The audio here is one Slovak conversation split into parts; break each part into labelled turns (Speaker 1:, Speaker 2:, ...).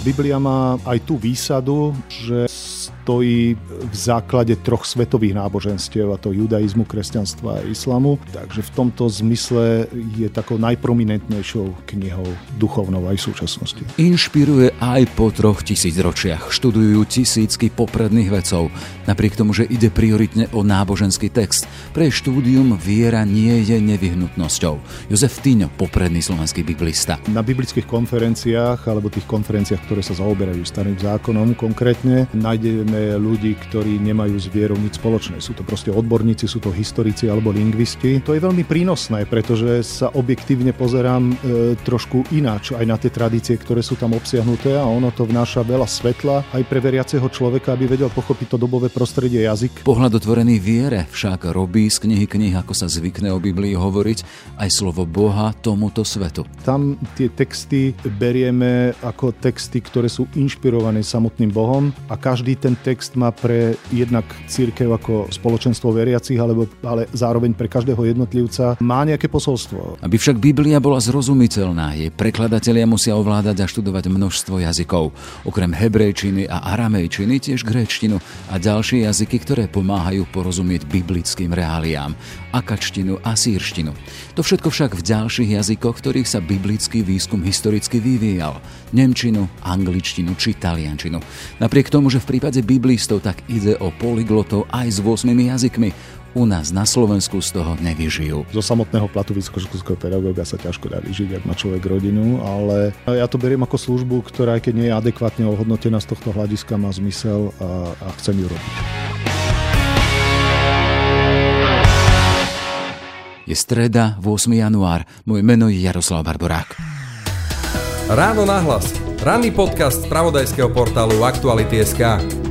Speaker 1: Biblia má aj tú výsadu, že stojí v základe troch svetových náboženstiev, a to judaizmu, kresťanstva a islamu. Takže v tomto zmysle je takou najprominentnejšou knihou duchovnou aj v súčasnosti.
Speaker 2: Inšpiruje aj po troch tisíc ročiach. Študujú tisícky popredných vecov. Napriek tomu, že ide prioritne o náboženský text, pre štúdium viera nie je nevyhnutnosťou. Jozef Týňo, popredný slovenský biblista.
Speaker 1: Na biblických konferenciách alebo tých konferenciách, ktoré sa zaoberajú starým zákonom konkrétne, nájdeme ľudí, ktorí nemajú s vierou nič spoločné. Sú to proste odborníci, sú to historici alebo lingvisti. To je veľmi prínosné, pretože sa objektívne pozerám e, trošku ináč aj na tie tradície, ktoré sú tam obsiahnuté a ono to vnáša veľa svetla aj pre veriaceho človeka, aby vedel pochopiť to dobové prostredie jazyk.
Speaker 2: Pohľad otvorený viere však robí z knihy knih, ako sa zvykne o Biblii hovoriť, aj slovo Boha tomuto svetu.
Speaker 1: Tam tie texty berieme ako texty, ktoré sú inšpirované samotným Bohom a každý ten text má pre jednak církev ako spoločenstvo veriacich, alebo, ale zároveň pre každého jednotlivca má nejaké posolstvo.
Speaker 2: Aby však Biblia bola zrozumiteľná, jej prekladatelia musia ovládať a študovať množstvo jazykov. Okrem hebrejčiny a aramejčiny tiež gréčtinu a ďalšie jazyky, ktoré pomáhajú porozumieť biblickým reáliám, akačtinu a sírštinu. To všetko však v ďalších jazykoch, ktorých sa biblický výskum historicky vyvíjal. Nemčinu, angličtinu či taliančinu. Napriek tomu, že v prípade biblistov tak ide o polyglotov aj s 8 jazykmi, u nás na Slovensku z toho nevyžijú.
Speaker 1: Zo samotného platu vysokoškolského pedagóga sa ťažko dá vyžiť, ak má človek rodinu, ale ja to beriem ako službu, ktorá aj keď nie je adekvátne ohodnotená z tohto hľadiska, má zmysel a, a chcem ju robiť.
Speaker 2: Je streda, 8. január. Moje meno je Jaroslav Barborák.
Speaker 3: Ráno nahlas. Ranný podcast z pravodajského portálu Aktuality.sk.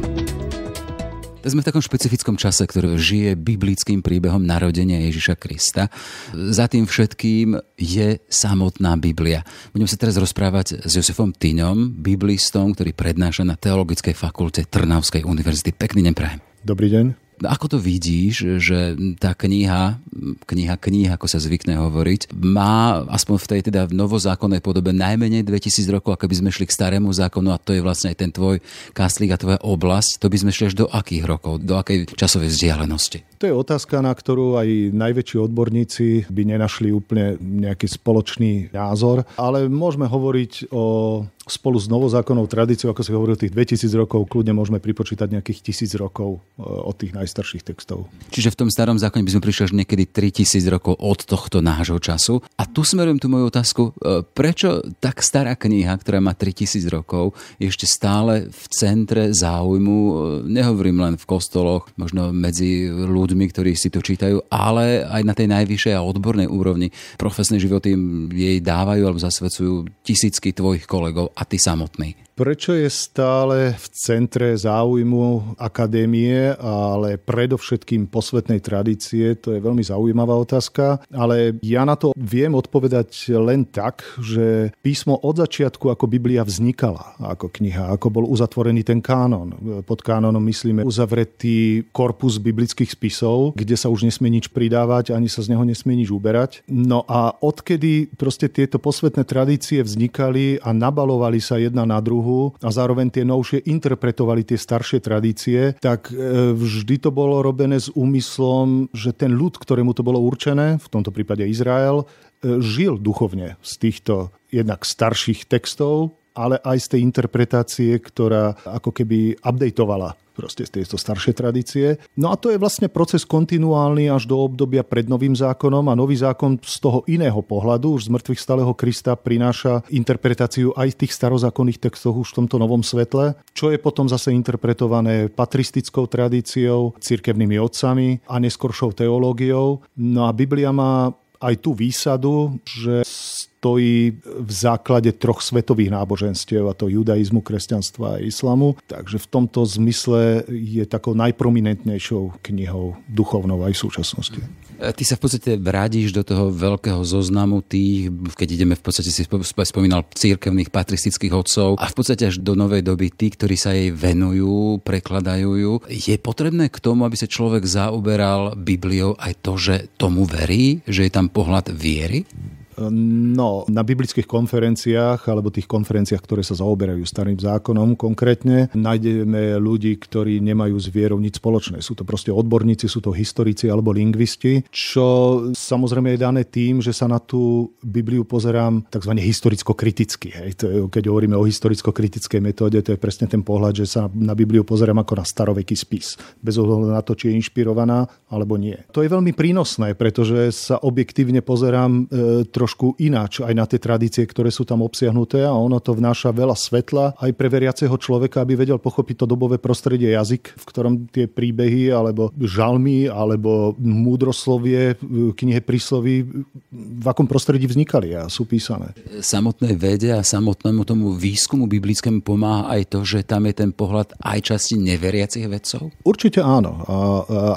Speaker 2: Sme v takom špecifickom čase, ktorý žije biblickým príbehom narodenia Ježiša Krista. Za tým všetkým je samotná Biblia. Budeme sa teraz rozprávať s Josefom Tyňom, biblistom, ktorý prednáša na Teologickej fakulte Trnavskej univerzity. Pekný deň prajem.
Speaker 1: Dobrý deň.
Speaker 2: Ako to vidíš, že tá kniha, kniha kniha, ako sa zvykne hovoriť, má aspoň v tej teda v novozákonnej podobe najmenej 2000 rokov, ako by sme šli k starému zákonu a to je vlastne aj ten tvoj kastlík a tvoja oblasť, to by sme šli až do akých rokov, do akej časovej vzdialenosti?
Speaker 1: To je otázka, na ktorú aj najväčší odborníci by nenašli úplne nejaký spoločný názor, ale môžeme hovoriť o spolu s novozákonnou tradíciou, ako si hovoril, tých 2000 rokov, kľudne môžeme pripočítať nejakých tisíc rokov e, od tých najstarších textov.
Speaker 2: Čiže v tom starom zákone by sme prišli až niekedy 3000 rokov od tohto nášho času. A tu smerujem tú moju otázku, e, prečo tak stará kniha, ktorá má 3000 rokov, je ešte stále v centre záujmu, e, nehovorím len v kostoloch, možno medzi ľuďmi, ktorí si to čítajú, ale aj na tej najvyššej a odbornej úrovni. Profesné životy jej dávajú alebo zasvedcujú tisícky tvojich kolegov a ty samotný.
Speaker 1: Prečo je stále v centre záujmu akadémie, ale predovšetkým posvetnej tradície? To je veľmi zaujímavá otázka, ale ja na to viem odpovedať len tak, že písmo od začiatku ako Biblia vznikala ako kniha, ako bol uzatvorený ten kánon. Pod kánonom myslíme uzavretý korpus biblických spisov, kde sa už nesmie nič pridávať, ani sa z neho nesmie nič uberať. No a odkedy proste tieto posvetné tradície vznikali a nabalovali sa jedna na druhu a zároveň tie novšie interpretovali tie staršie tradície, tak e, vždy to bolo robené s úmyslom, že ten ľud, ktorému to bolo určené, v tomto prípade Izrael, e, žil duchovne z týchto jednak starších textov, ale aj z tej interpretácie, ktorá ako keby updateovala proste z tejto staršie tradície. No a to je vlastne proces kontinuálny až do obdobia pred novým zákonom a nový zákon z toho iného pohľadu, už z mŕtvych stáleho Krista prináša interpretáciu aj tých starozákonných textoch už v tomto novom svetle, čo je potom zase interpretované patristickou tradíciou, cirkevnými otcami a neskoršou teológiou. No a Biblia má aj tú výsadu, že stojí v základe troch svetových náboženstiev, a to judaizmu, kresťanstva a islamu. Takže v tomto zmysle je takou najprominentnejšou knihou duchovnou aj v súčasnosti.
Speaker 2: Ty sa v podstate vrádiš do toho veľkého zoznamu tých, keď ideme v podstate si spomínal církevných patristických otcov a v podstate až do novej doby tí, ktorí sa jej venujú, prekladajú ju. Je potrebné k tomu, aby sa človek zaoberal Bibliou aj to, že tomu verí, že je tam pohľad viery?
Speaker 1: No, na biblických konferenciách alebo tých konferenciách, ktoré sa zaoberajú starým zákonom konkrétne, nájdeme ľudí, ktorí nemajú s vierou nič spoločné. Sú to proste odborníci, sú to historici alebo lingvisti, čo samozrejme je dané tým, že sa na tú Bibliu pozerám tzv. historicko-kriticky. Hej. Keď hovoríme o historicko-kritickej metóde, to je presne ten pohľad, že sa na Bibliu pozerám ako na staroveký spis. Bez ohľadu na to, či je inšpirovaná alebo nie. To je veľmi prínosné, pretože sa objektívne pozerám e, trošku ináč aj na tie tradície, ktoré sú tam obsiahnuté a ono to vnáša veľa svetla aj pre veriaceho človeka, aby vedel pochopiť to dobové prostredie jazyk, v ktorom tie príbehy alebo žalmy alebo múdroslovie, knihe prísloví, v akom prostredí vznikali a sú písané.
Speaker 2: Samotnej vede a samotnému tomu výskumu biblickému pomáha aj to, že tam je ten pohľad aj časti neveriacich vedcov?
Speaker 1: Určite áno. A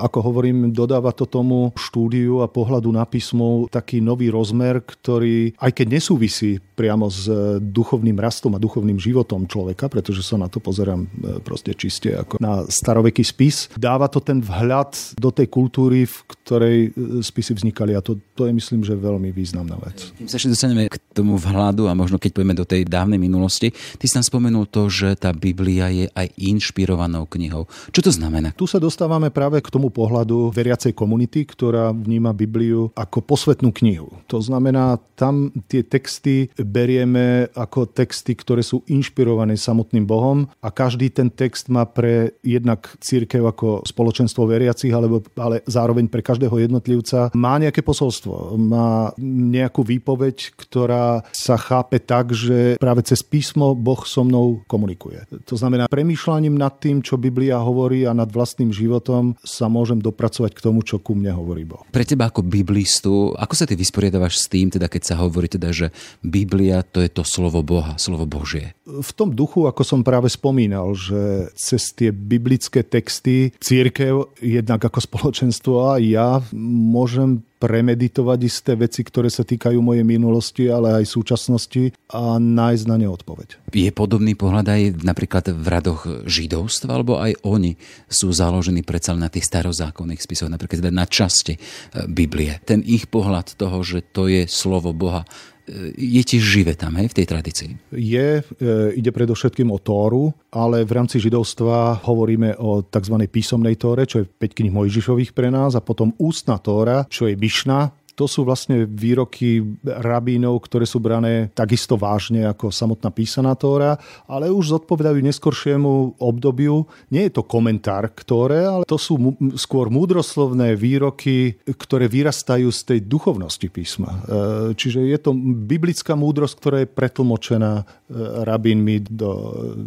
Speaker 1: ako hovorím, dodáva to tomu štúdiu a pohľadu na písmo taký nový rozmer, ktorý, aj keď nesúvisí priamo s e, duchovným rastom a duchovným životom človeka, pretože sa na to pozerám e, proste čiste ako na staroveký spis, dáva to ten vhľad do tej kultúry, v ktorej e, spisy vznikali a to, to je myslím, že veľmi významná vec.
Speaker 2: Tým sa ešte dostaneme k tomu vhľadu a možno keď pôjdeme do tej dávnej minulosti, ty si tam spomenul to, že tá Biblia je aj inšpirovanou knihou. Čo to znamená?
Speaker 1: Tu sa dostávame práve k tomu pohľadu veriacej komunity, ktorá vníma Bibliu ako posvetnú knihu. To znamená, tam tie texty berieme ako texty, ktoré sú inšpirované samotným Bohom a každý ten text má pre jednak církev ako spoločenstvo veriacich, alebo, ale zároveň pre každého jednotlivca má nejaké posolstvo, má nejakú výpoveď, ktorá sa chápe tak, že práve cez písmo Boh so mnou komunikuje. To znamená, premýšľaním nad tým, čo Biblia hovorí a nad vlastným životom sa môžem dopracovať k tomu, čo ku mne hovorí Boh.
Speaker 2: Pre teba ako biblistu, ako sa ty vysporiadavaš s tým, teda keď sa hovorí teda, že Biblia to je to slovo Boha, slovo Božie?
Speaker 1: V tom duchu, ako som práve spomínal, že cez tie biblické texty církev jednak ako spoločenstvo a ja môžem premeditovať isté veci, ktoré sa týkajú mojej minulosti, ale aj súčasnosti a nájsť na ne odpoveď.
Speaker 2: Je podobný pohľad aj napríklad v radoch židovstva, alebo aj oni sú založení predsa na tých starozákonných spisoch, napríklad na časti eh, Biblie. Ten ich pohľad toho, že to je slovo Boha, je tiež živé tam, hej, v tej tradícii?
Speaker 1: Je, e, ide predovšetkým o Tóru, ale v rámci židovstva hovoríme o tzv. písomnej Tóre, čo je 5 knih Mojžišových pre nás a potom ústna Tóra, čo je Bišna, to sú vlastne výroky rabínov, ktoré sú brané takisto vážne ako samotná písaná Tóra, ale už zodpovedajú neskoršiemu obdobiu. Nie je to komentár k Tóre, ale to sú skôr múdroslovné výroky, ktoré vyrastajú z tej duchovnosti písma. E, čiže je to biblická múdrosť, ktorá je pretlmočená e, rabínmi do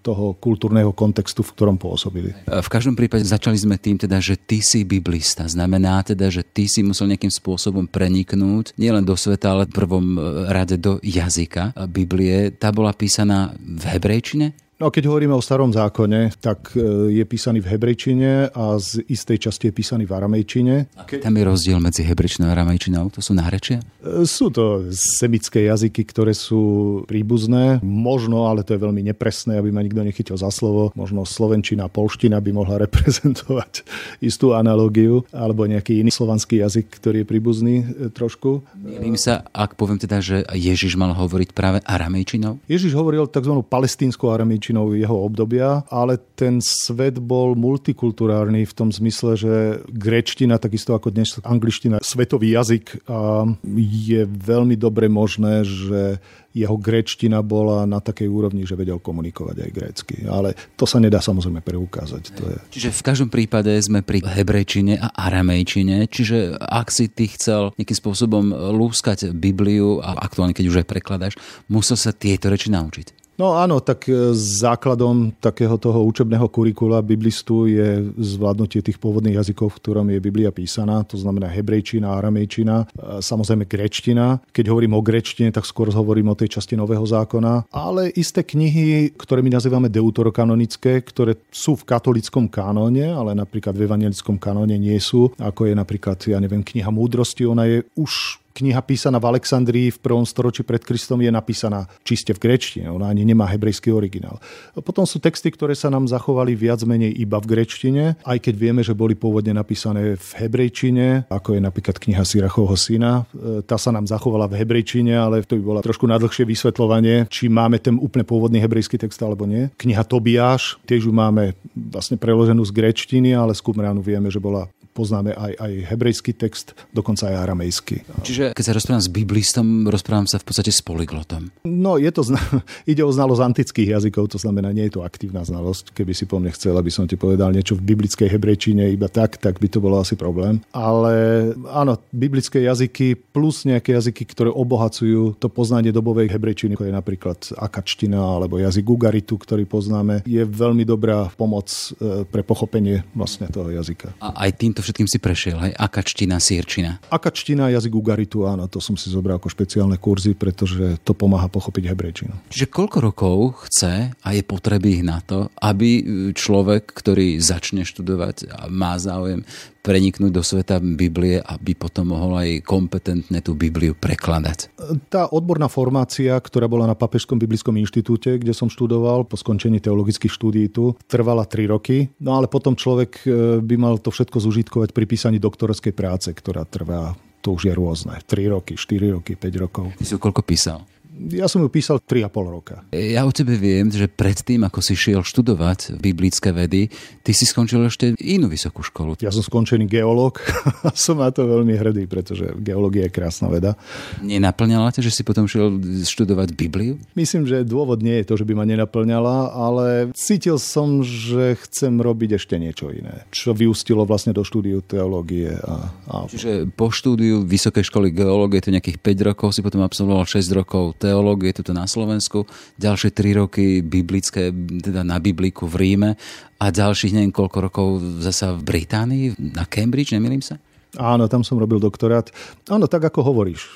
Speaker 1: toho kultúrneho kontextu, v ktorom pôsobili.
Speaker 2: V každom prípade začali sme tým teda, že ty si biblista. Znamená teda, že ty si musel nejakým spôsobom pre preniknúť nielen do sveta, ale v prvom e, rade do jazyka Biblie. Tá bola písaná v hebrejčine?
Speaker 1: No keď hovoríme o starom zákone, tak e, je písaný v hebrejčine a z istej časti je písaný v aramejčine.
Speaker 2: Keď... Tam je rozdiel medzi hebrejčinou a aramejčinou? To sú nárečia?
Speaker 1: E, sú to semické jazyky, ktoré sú príbuzné. Možno, ale to je veľmi nepresné, aby ma nikto nechytil za slovo. Možno slovenčina a polština by mohla reprezentovať istú analógiu, alebo nejaký iný slovanský jazyk, ktorý je príbuzný e, trošku.
Speaker 2: Milím sa, ak poviem teda, že Ježiš mal hovoriť práve aramejčinou?
Speaker 1: Ježiš hovoril tzv. palestínskou aramejčinou väčšinou jeho obdobia, ale ten svet bol multikulturálny v tom zmysle, že grečtina, takisto ako dnes angličtina, svetový jazyk a je veľmi dobre možné, že jeho gréčtina bola na takej úrovni, že vedel komunikovať aj grécky. Ale to sa nedá samozrejme preukázať. To je...
Speaker 2: Čiže v každom prípade sme pri hebrejčine a aramejčine, čiže ak si ty chcel nejakým spôsobom lúskať Bibliu a aktuálne keď už aj prekladáš, musel sa tieto reči naučiť.
Speaker 1: No áno, tak e, základom takého toho učebného kurikula biblistu je zvládnutie tých pôvodných jazykov, v ktorom je Biblia písaná, to znamená hebrejčina, aramejčina, e, samozrejme grečtina. Keď hovorím o grečtine, tak skôr hovorím o tej časti Nového zákona, ale isté knihy, ktoré my nazývame deutorokanonické, ktoré sú v katolickom kanóne, ale napríklad v evangelickom kanóne nie sú, ako je napríklad, ja neviem, kniha múdrosti, ona je už kniha písaná v Alexandrii v prvom storočí pred Kristom je napísaná čiste v grečtine, ona ani nemá hebrejský originál. Potom sú texty, ktoré sa nám zachovali viac menej iba v grečtine, aj keď vieme, že boli pôvodne napísané v hebrejčine, ako je napríklad kniha Sirachovho syna. E, tá sa nám zachovala v hebrejčine, ale to by bola trošku na dlhšie vysvetľovanie, či máme ten úplne pôvodný hebrejský text alebo nie. Kniha Tobiáš, tiež ju máme vlastne preloženú z grečtiny, ale z Qumránu vieme, že bola poznáme aj, aj hebrejský text, dokonca aj aramejský.
Speaker 2: Čiže keď sa rozprávam s biblistom, rozprávam sa v podstate s polyglotom.
Speaker 1: No, je to, ide o znalosť antických jazykov, to znamená, nie je to aktívna znalosť. Keby si po mne chcel, aby som ti povedal niečo v biblickej hebrejčine iba tak, tak by to bolo asi problém. Ale áno, biblické jazyky plus nejaké jazyky, ktoré obohacujú to poznanie dobovej hebrejčiny, ako je napríklad akačtina alebo jazyk ugaritu, ktorý poznáme, je veľmi dobrá pomoc e, pre pochopenie vlastne toho jazyka.
Speaker 2: A aj týmto všetkým si prešiel, hej? Akačtina, sírčina.
Speaker 1: Akačtina, jazyk ugaritu, áno, to som si zobral ako špeciálne kurzy, pretože to pomáha pochopiť hebrejčinu.
Speaker 2: Čiže koľko rokov chce a je potreby na to, aby človek, ktorý začne študovať a má záujem, preniknúť do sveta Biblie, aby potom mohol aj kompetentne tú Bibliu prekladať?
Speaker 1: Tá odborná formácia, ktorá bola na Papežskom biblickom inštitúte, kde som študoval po skončení teologických štúdií tu, trvala 3 roky. No ale potom človek e, by mal to všetko zužitkovať pri písaní doktorskej práce, ktorá trvá to už je rôzne. 3 roky, 4 roky, 5 rokov.
Speaker 2: Ty si koľko písal?
Speaker 1: Ja som ju písal 3,5 roka.
Speaker 2: Ja o tebe viem, že predtým, ako si šiel študovať biblické vedy, ty si skončil ešte inú vysokú školu.
Speaker 1: Ja som skončený geológ a som na to veľmi hrdý, pretože geológia je krásna veda.
Speaker 2: Nenaplňala ťa, že si potom šiel študovať Bibliu?
Speaker 1: Myslím, že dôvod nie je to, že by ma nenaplňala, ale cítil som, že chcem robiť ešte niečo iné, čo vyústilo vlastne do štúdiu teológie. A, a...
Speaker 2: Čiže po štúdiu Vysokej školy geológie to nejakých 5 rokov si potom absolvoval 6 rokov teológie tuto na Slovensku, ďalšie tri roky biblické, teda na Bibliku v Ríme a ďalších neviem koľko rokov zasa v Británii, na Cambridge, nemýlim sa?
Speaker 1: Áno, tam som robil doktorát. Áno, tak ako hovoríš. E,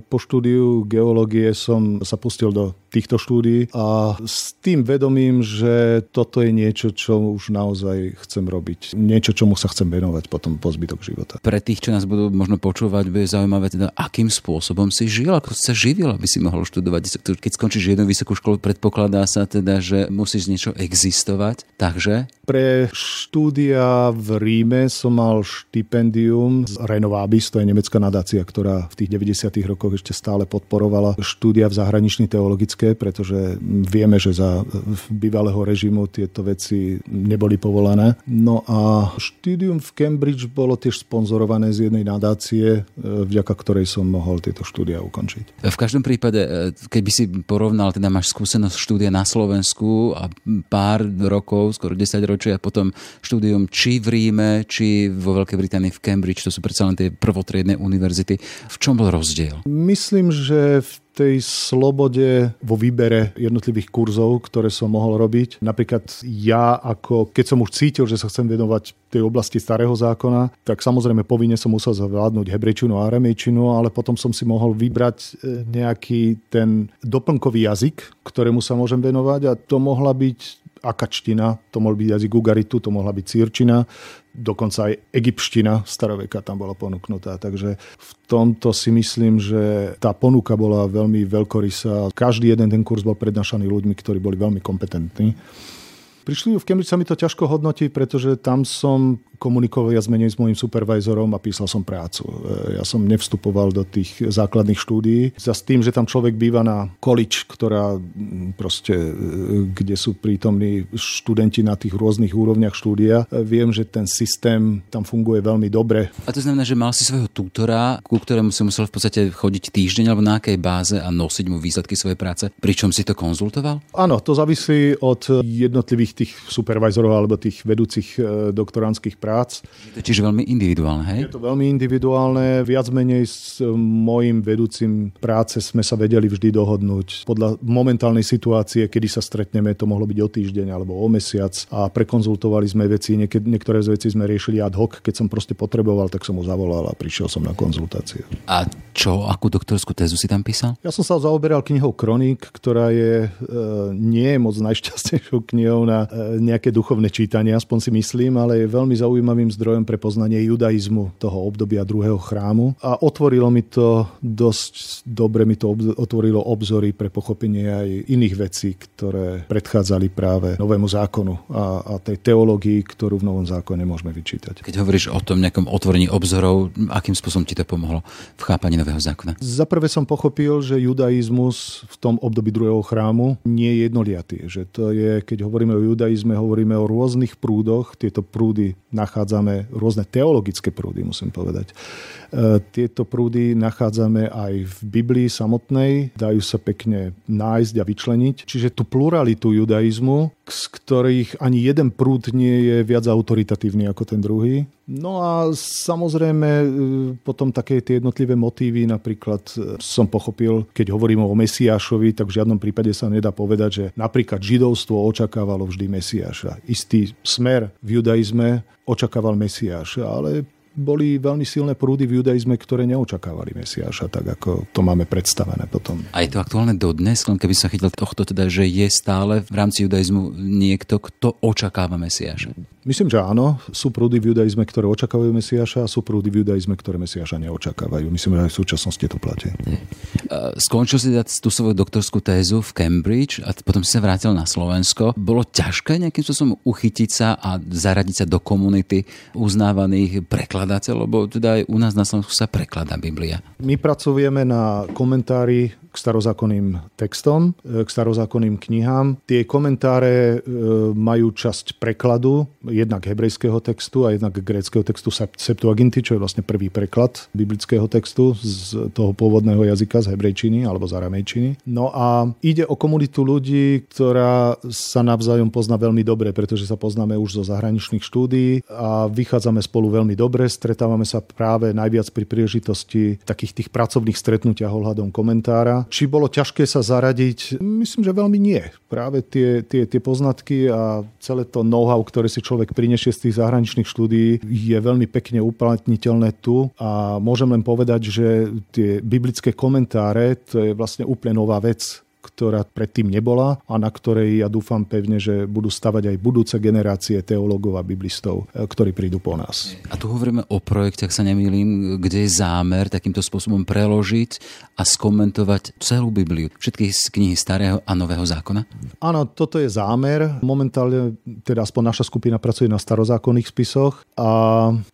Speaker 1: po štúdiu geológie som sa pustil do týchto štúdií a s tým vedomím, že toto je niečo, čo už naozaj chcem robiť. Niečo, čomu sa chcem venovať potom po zbytok života.
Speaker 2: Pre tých, čo nás budú možno počúvať, bude zaujímavé teda, akým spôsobom si žil, ako sa živil, aby si mohol študovať. Keď skončíš jednu vysokú školu, predpokladá sa teda, že musíš niečo existovať. Takže?
Speaker 1: Pre štúdia v Ríme som mal štipendium z Renovabis, to je nemecká nadácia, ktorá v tých 90. rokoch ešte stále podporovala štúdia v zahraničnej teologickej problematické, pretože vieme, že za bývalého režimu tieto veci neboli povolané. No a štúdium v Cambridge bolo tiež sponzorované z jednej nadácie, e, vďaka ktorej som mohol tieto štúdia ukončiť.
Speaker 2: V každom prípade, e, keby si porovnal, teda máš skúsenosť štúdia na Slovensku a pár rokov, skoro 10 ročia, a potom štúdium či v Ríme, či vo Veľkej Británii v Cambridge, to sú predsa len tie prvotriedne univerzity. V čom bol rozdiel?
Speaker 1: Myslím, že v tej slobode vo výbere jednotlivých kurzov, ktoré som mohol robiť. Napríklad ja, ako keď som už cítil, že sa chcem venovať tej oblasti starého zákona, tak samozrejme povinne som musel zvládnuť hebrejčinu a aramejčinu, ale potom som si mohol vybrať e, nejaký ten doplnkový jazyk, ktorému sa môžem venovať a to mohla byť akačtina, to mohol byť jazyk ugaritu, to mohla byť sírčina, dokonca aj egyptština staroveka tam bola ponúknutá. Takže v tomto si myslím, že tá ponuka bola veľmi veľkorysá. Každý jeden ten kurz bol prednášaný ľuďmi, ktorí boli veľmi kompetentní. Pri štúdiu v Cambridge sa mi to ťažko hodnotí, pretože tam som komunikoval viac menej s môjim supervizorom a písal som prácu. E, ja som nevstupoval do tých základných štúdií. Za s tým, že tam človek býva na količ, ktorá proste, e, kde sú prítomní študenti na tých rôznych úrovniach štúdia, e, viem, že ten systém tam funguje veľmi dobre.
Speaker 2: A to znamená, že mal si svojho tutora, ku ktorému si musel v podstate chodiť týždeň alebo na akej báze a nosiť mu výsledky svojej práce, pričom si to konzultoval?
Speaker 1: Áno, to závisí od jednotlivých tých supervizorov alebo tých vedúcich doktoránskych prác prác.
Speaker 2: Je to čiže veľmi individuálne, hej?
Speaker 1: Je to veľmi individuálne. Viac menej s mojim vedúcim práce sme sa vedeli vždy dohodnúť. Podľa momentálnej situácie, kedy sa stretneme, to mohlo byť o týždeň alebo o mesiac a prekonzultovali sme veci. Niekedy, niektoré z vecí sme riešili ad hoc. Keď som proste potreboval, tak som mu zavolal a prišiel som na konzultáciu.
Speaker 2: A čo, akú doktorskú tézu si tam písal?
Speaker 1: Ja som sa zaoberal knihou Kronik, ktorá je e, nie je moc najšťastnejšou knihou na e, nejaké duchovné čítanie, aspoň si myslím, ale je veľmi zaujímavá zaujímavým zdrojom pre poznanie judaizmu toho obdobia druhého chrámu a otvorilo mi to dosť dobre, mi to otvorilo obzory pre pochopenie aj iných vecí, ktoré predchádzali práve novému zákonu a, a tej teológii, ktorú v novom zákone môžeme vyčítať.
Speaker 2: Keď hovoríš o tom nejakom otvorení obzorov, akým spôsobom ti to pomohlo v chápaní nového zákona?
Speaker 1: Za prvé som pochopil, že judaizmus v tom období druhého chrámu nie je jednoliatý. Že to je, keď hovoríme o judaizme, hovoríme o rôznych prúdoch. Tieto prúdy nachádzame, rôzne teologické prúdy, musím povedať. E, tieto prúdy nachádzame aj v Biblii samotnej, dajú sa pekne nájsť a vyčleniť. Čiže tú pluralitu judaizmu, z ktorých ani jeden prúd nie je viac autoritatívny ako ten druhý. No a samozrejme e, potom také tie jednotlivé motívy, napríklad e, som pochopil, keď hovorím o Mesiášovi, tak v žiadnom prípade sa nedá povedať, že napríklad židovstvo očakávalo vždy Mesiáša. Istý smer v judaizme očakával Mesiáša, ale boli veľmi silné prúdy v judaizme, ktoré neočakávali Mesiáša, tak ako to máme predstavené potom.
Speaker 2: A je to aktuálne dodnes, len keby sa chytil tohto, teda, že je stále v rámci judaizmu niekto, kto očakáva Mesiáša?
Speaker 1: Myslím, že áno. Sú prúdy v judaizme, ktoré očakávajú Mesiáša a sú prúdy v judaizme, ktoré Mesiáša neočakávajú. Myslím, že aj v súčasnosti to platí.
Speaker 2: Skončil si dať tú svoju doktorskú tézu v Cambridge a potom si sa vrátil na Slovensko. Bolo ťažké nejakým spôsobom uchytiť sa a zaradiť sa do komunity uznávaných prekladateľov, lebo teda aj u nás na Slovensku sa prekladá Biblia.
Speaker 1: My pracujeme na komentári k starozákonným textom, e, k starozákonným knihám. Tie komentáre e, majú časť prekladu, jednak hebrejského textu a jednak gréckého textu Septuaginty, čo je vlastne prvý preklad biblického textu z toho pôvodného jazyka, z hebrejčiny alebo z aramejčiny. No a ide o komunitu ľudí, ktorá sa navzájom pozná veľmi dobre, pretože sa poznáme už zo zahraničných štúdií a vychádzame spolu veľmi dobre, stretávame sa práve najviac pri príležitosti takých tých pracovných stretnutiach ohľadom komentára či bolo ťažké sa zaradiť? Myslím, že veľmi nie. Práve tie, tie, tie poznatky a celé to know-how, ktoré si človek prinešie z tých zahraničných štúdií, je veľmi pekne uplatniteľné tu a môžem len povedať, že tie biblické komentáre, to je vlastne úplne nová vec ktorá predtým nebola a na ktorej ja dúfam pevne, že budú stavať aj budúce generácie teológov a biblistov, e, ktorí prídu po nás.
Speaker 2: A tu hovoríme o projekte, ak sa nemýlim, kde je zámer takýmto spôsobom preložiť a skomentovať celú Bibliu, všetky knihy starého a nového zákona?
Speaker 1: Áno, toto je zámer. Momentálne, teda aspoň naša skupina pracuje na starozákonných spisoch a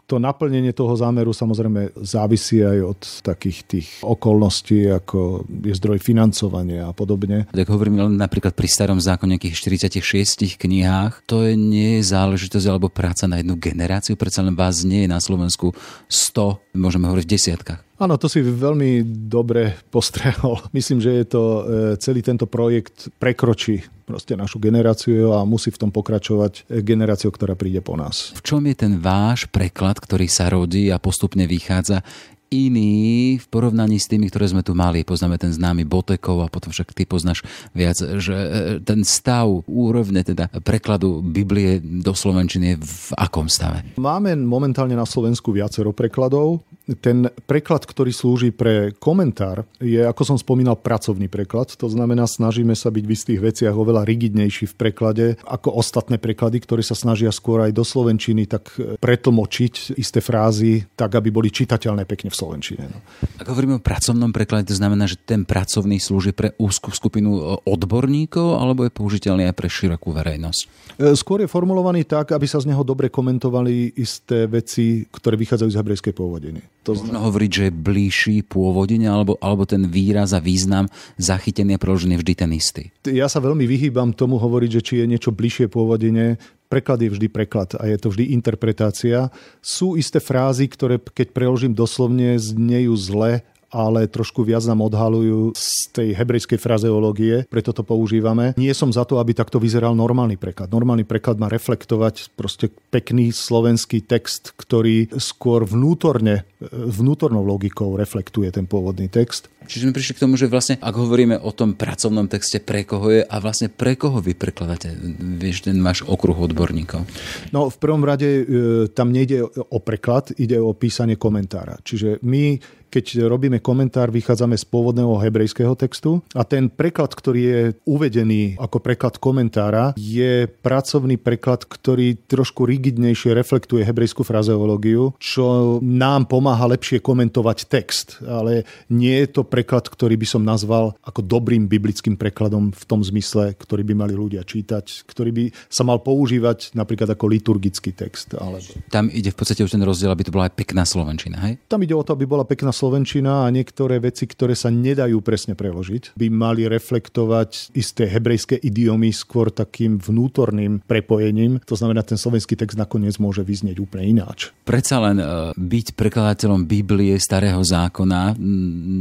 Speaker 1: to naplnenie toho zámeru samozrejme závisí aj od takých tých okolností, ako je zdroj financovania a podobne podobne.
Speaker 2: Tak hovorím len napríklad pri starom zákone nejakých 46 knihách, to je nie je záležitosť alebo práca na jednu generáciu, predsa len vás nie je na Slovensku 100, môžeme hovoriť v desiatkách.
Speaker 1: Áno, to si veľmi dobre postrehol. Myslím, že je to e, celý tento projekt prekročí proste našu generáciu a musí v tom pokračovať generáciu, ktorá príde po nás.
Speaker 2: V čom je ten váš preklad, ktorý sa rodí a postupne vychádza? Iný v porovnaní s tými, ktoré sme tu mali. Poznáme ten známy Botekov a potom však ty poznáš viac, že e, ten stav úrovne teda prekladu Biblie do Slovenčiny je v akom stave?
Speaker 1: Máme momentálne na Slovensku viacero prekladov. Ten preklad, ktorý slúži pre komentár, je, ako som spomínal, pracovný preklad. To znamená, snažíme sa byť v istých veciach oveľa rigidnejší v preklade ako ostatné preklady, ktoré sa snažia skôr aj do Slovenčiny tak pretlmočiť isté frázy tak, aby boli čitateľné pekne v Slovenčine. No.
Speaker 2: Ak hovoríme o pracovnom preklade, to znamená, že ten pracovný slúži pre úzkú skupinu e, odborníkov alebo je použiteľný aj pre širokú verejnosť?
Speaker 1: E, skôr je formulovaný tak, aby sa z neho dobre komentovali isté veci, ktoré vychádzajú z hebrejskej pôvodiny.
Speaker 2: To Možno hovoriť, že je bližší pôvodine alebo, alebo ten výraz a význam zachytený a preložený vždy ten istý?
Speaker 1: Ja sa veľmi vyhýbam tomu hovoriť, že či je niečo bližšie pôvodine. Preklad je vždy preklad a je to vždy interpretácia. Sú isté frázy, ktoré keď preložím doslovne, znejú zle ale trošku viac nám odhalujú z tej hebrejskej frazeológie, preto to používame. Nie som za to, aby takto vyzeral normálny preklad. Normálny preklad má reflektovať proste pekný slovenský text, ktorý skôr vnútorne, vnútornou logikou reflektuje ten pôvodný text.
Speaker 2: Čiže sme prišli k tomu, že vlastne, ak hovoríme o tom pracovnom texte, pre koho je a vlastne pre koho vy prekladáte, vieš, ten máš okruh odborníkov?
Speaker 1: No, v prvom rade e, tam nejde o preklad, ide o písanie komentára. Čiže my keď robíme komentár, vychádzame z pôvodného hebrejského textu a ten preklad, ktorý je uvedený ako preklad komentára, je pracovný preklad, ktorý trošku rigidnejšie reflektuje hebrejskú frazeológiu, čo nám pomáha lepšie komentovať text. Ale nie je to preklad, ktorý by som nazval ako dobrým biblickým prekladom v tom zmysle, ktorý by mali ľudia čítať, ktorý by sa mal používať napríklad ako liturgický text. Alebo...
Speaker 2: Tam ide v podstate už ten rozdiel, aby to bola aj pekná slovenčina, hej?
Speaker 1: Tam ide o to, aby bola pekná slovenčina a niektoré veci, ktoré sa nedajú presne preložiť, by mali reflektovať isté hebrejské idiomy skôr takým vnútorným prepojením. To znamená, ten slovenský text nakoniec môže vyznieť úplne ináč.
Speaker 2: Predsa len uh, byť prekladateľom Biblie starého zákona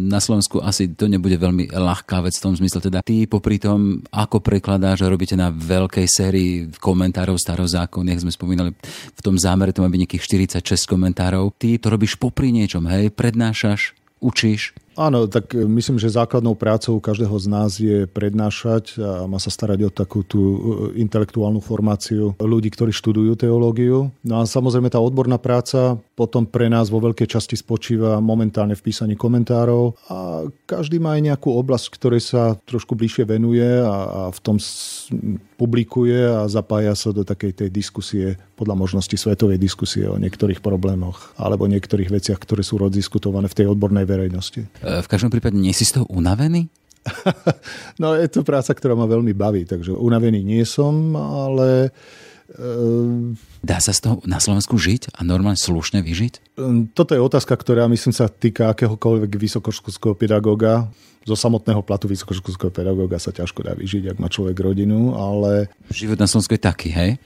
Speaker 2: na Slovensku asi to nebude veľmi ľahká vec v tom zmysle. Teda ty popri tom, ako prekladáš robíte na veľkej sérii komentárov starozákonných, sme spomínali v tom zámere, to má byť nejakých 46 komentárov. Ty to robíš popri niečom, hej? Mókusás, Ucsés,
Speaker 1: Áno, tak e, myslím, že základnou prácou každého z nás je prednášať a má sa starať o takú tú e, intelektuálnu formáciu ľudí, ktorí študujú teológiu. No a samozrejme tá odborná práca potom pre nás vo veľkej časti spočíva momentálne v písaní komentárov a každý má aj nejakú oblasť, ktorej sa trošku bližšie venuje a, a v tom publikuje a zapája sa do takej tej diskusie, podľa možnosti svetovej diskusie o niektorých problémoch alebo niektorých veciach, ktoré sú rozdiskutované v tej odbornej verejnosti.
Speaker 2: V každom prípade nie si z toho unavený?
Speaker 1: no je to práca, ktorá ma veľmi baví, takže unavený nie som, ale
Speaker 2: Ehm, Dá sa z toho na Slovensku žiť a normálne slušne vyžiť?
Speaker 1: Toto je otázka, ktorá myslím sa týka akéhokoľvek vysokoškolského pedagóga. Zo samotného platu vysokoškolského pedagóga sa ťažko dá vyžiť, ak má človek rodinu, ale...
Speaker 2: Život na Slovensku je taký, hej?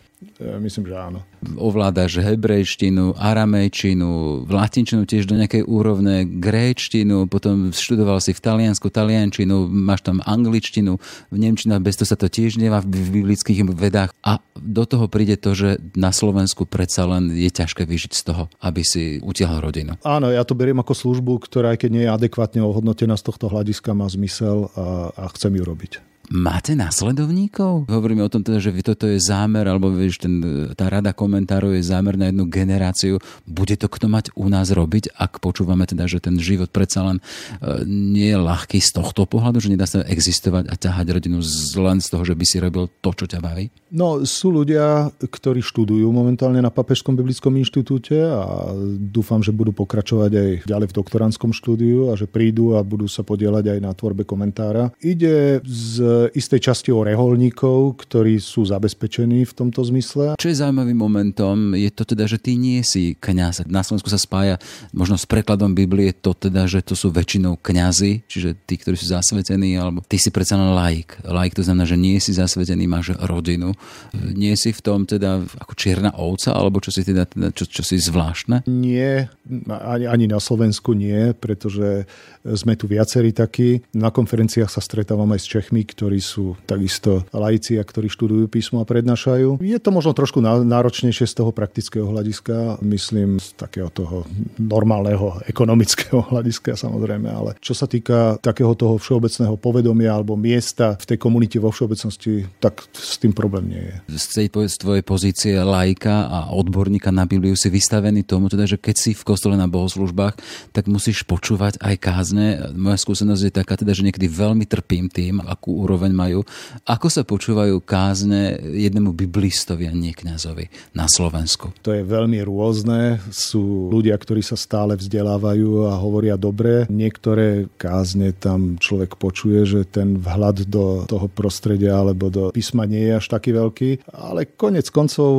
Speaker 1: Myslím, že áno.
Speaker 2: Ovládaš hebrejštinu, aramejčinu, latinčinu tiež do nejakej úrovne, gréčtinu, potom študoval si v Taliansku taliančinu, máš tam angličtinu, v nemčinu, bez toho sa to tiež nevá v biblických vedách. A do toho príde to, že na Slovensku predsa len je ťažké vyžiť z toho, aby si utiahol rodinu.
Speaker 1: Áno, ja to beriem ako službu, ktorá aj keď nie je adekvátne ohodnotená z tohto hľadiska, má zmysel a, a chcem ju robiť.
Speaker 2: Máte následovníkov? Hovoríme o tom teda, že toto je zámer, alebo vieš, ten, tá rada komentárov je zámer na jednu generáciu. Bude to kto mať u nás robiť, ak počúvame teda, že ten život predsa len e, nie je ľahký z tohto pohľadu, že nedá sa existovať a ťahať rodinu len z toho, že by si robil to, čo ťa baví?
Speaker 1: No, sú ľudia, ktorí študujú momentálne na Papežskom biblickom inštitúte a dúfam, že budú pokračovať aj ďalej v doktorandskom štúdiu a že prídu a budú sa podielať aj na tvorbe komentára. Ide z istej časti o reholníkov, ktorí sú zabezpečení v tomto zmysle.
Speaker 2: Čo je zaujímavým momentom, je to teda, že ty nie si kňaz. Na Slovensku sa spája možno s prekladom Biblie to teda, že to sú väčšinou kňazi, čiže tí, ktorí sú zasvetení, alebo ty si predsa len laik. Laik to znamená, že nie si zasvetený, máš rodinu. Nie si v tom teda ako čierna ovca, alebo čo si teda, teda čo, čo si zvláštne?
Speaker 1: Nie, ani, ani na Slovensku nie, pretože sme tu viacerí takí. Na konferenciách sa stretávam aj s Čechmi, ktorí sú takisto laici a ktorí študujú písmo a prednášajú. Je to možno trošku náročnejšie z toho praktického hľadiska, myslím z takého toho normálneho ekonomického hľadiska samozrejme, ale čo sa týka takého toho všeobecného povedomia alebo miesta v tej komunite vo všeobecnosti, tak s tým problém nie je.
Speaker 2: Z tej tvojej pozície laika a odborníka na Bibliu si vystavený tomu, teda, že keď si v kostole na bohoslužbách, tak musíš počúvať aj kázne. Moja skúsenosť je taká, teda, že niekedy veľmi trpím tým, akú úroveň majú. Ako sa počúvajú kázne jednému biblistovi a nie kňazovi na Slovensku?
Speaker 1: To je veľmi rôzne. Sú ľudia, ktorí sa stále vzdelávajú a hovoria dobre. Niektoré kázne tam človek počuje, že ten vhľad do toho prostredia alebo do písma nie je až taký veľký, ale konec koncov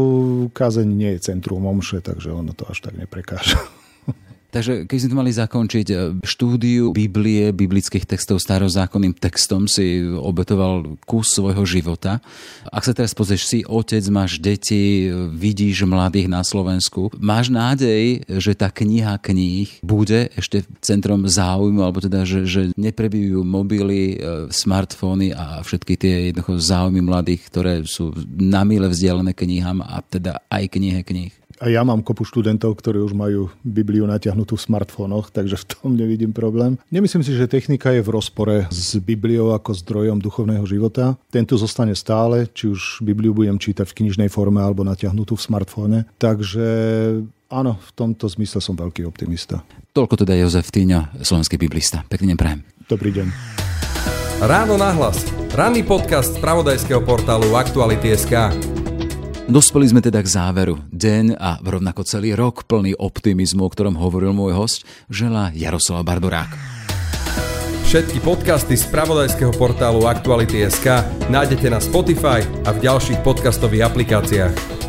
Speaker 1: kázeň nie je centrum omše, takže ono to až tak neprekáža.
Speaker 2: Takže keď sme mali zakončiť, e, štúdiu Biblie, biblických textov starozákonným textom si obetoval kus svojho života. Ak sa teraz pozrieš, si otec, máš deti, vidíš mladých na Slovensku, máš nádej, že tá kniha kníh bude ešte centrom záujmu, alebo teda, že, že neprebijú mobily, e, smartfóny a všetky tie jednoducho záujmy mladých, ktoré sú na mile vzdialené knihám a teda aj knihe kníh.
Speaker 1: A ja mám kopu študentov, ktorí už majú Bibliu natiahnutú v smartfónoch, takže v tom nevidím problém. Nemyslím si, že technika je v rozpore s Bibliou ako zdrojom duchovného života. Tento zostane stále, či už Bibliu budem čítať v knižnej forme alebo natiahnutú v smartfóne. Takže áno, v tomto zmysle som veľký optimista.
Speaker 2: Toľko teda Jozef Týňo, slovenský biblista. Pekný deň prajem.
Speaker 1: Dobrý deň.
Speaker 3: Ráno nahlas. Ranný podcast z pravodajského portálu Aktuality.sk.
Speaker 2: Dospeli sme teda k záveru. Deň a rovnako celý rok plný optimizmu, o ktorom hovoril môj host, želá Jaroslav Barborák.
Speaker 3: Všetky podcasty z pravodajského portálu Aktuality.sk nájdete na Spotify a v ďalších podcastových aplikáciách.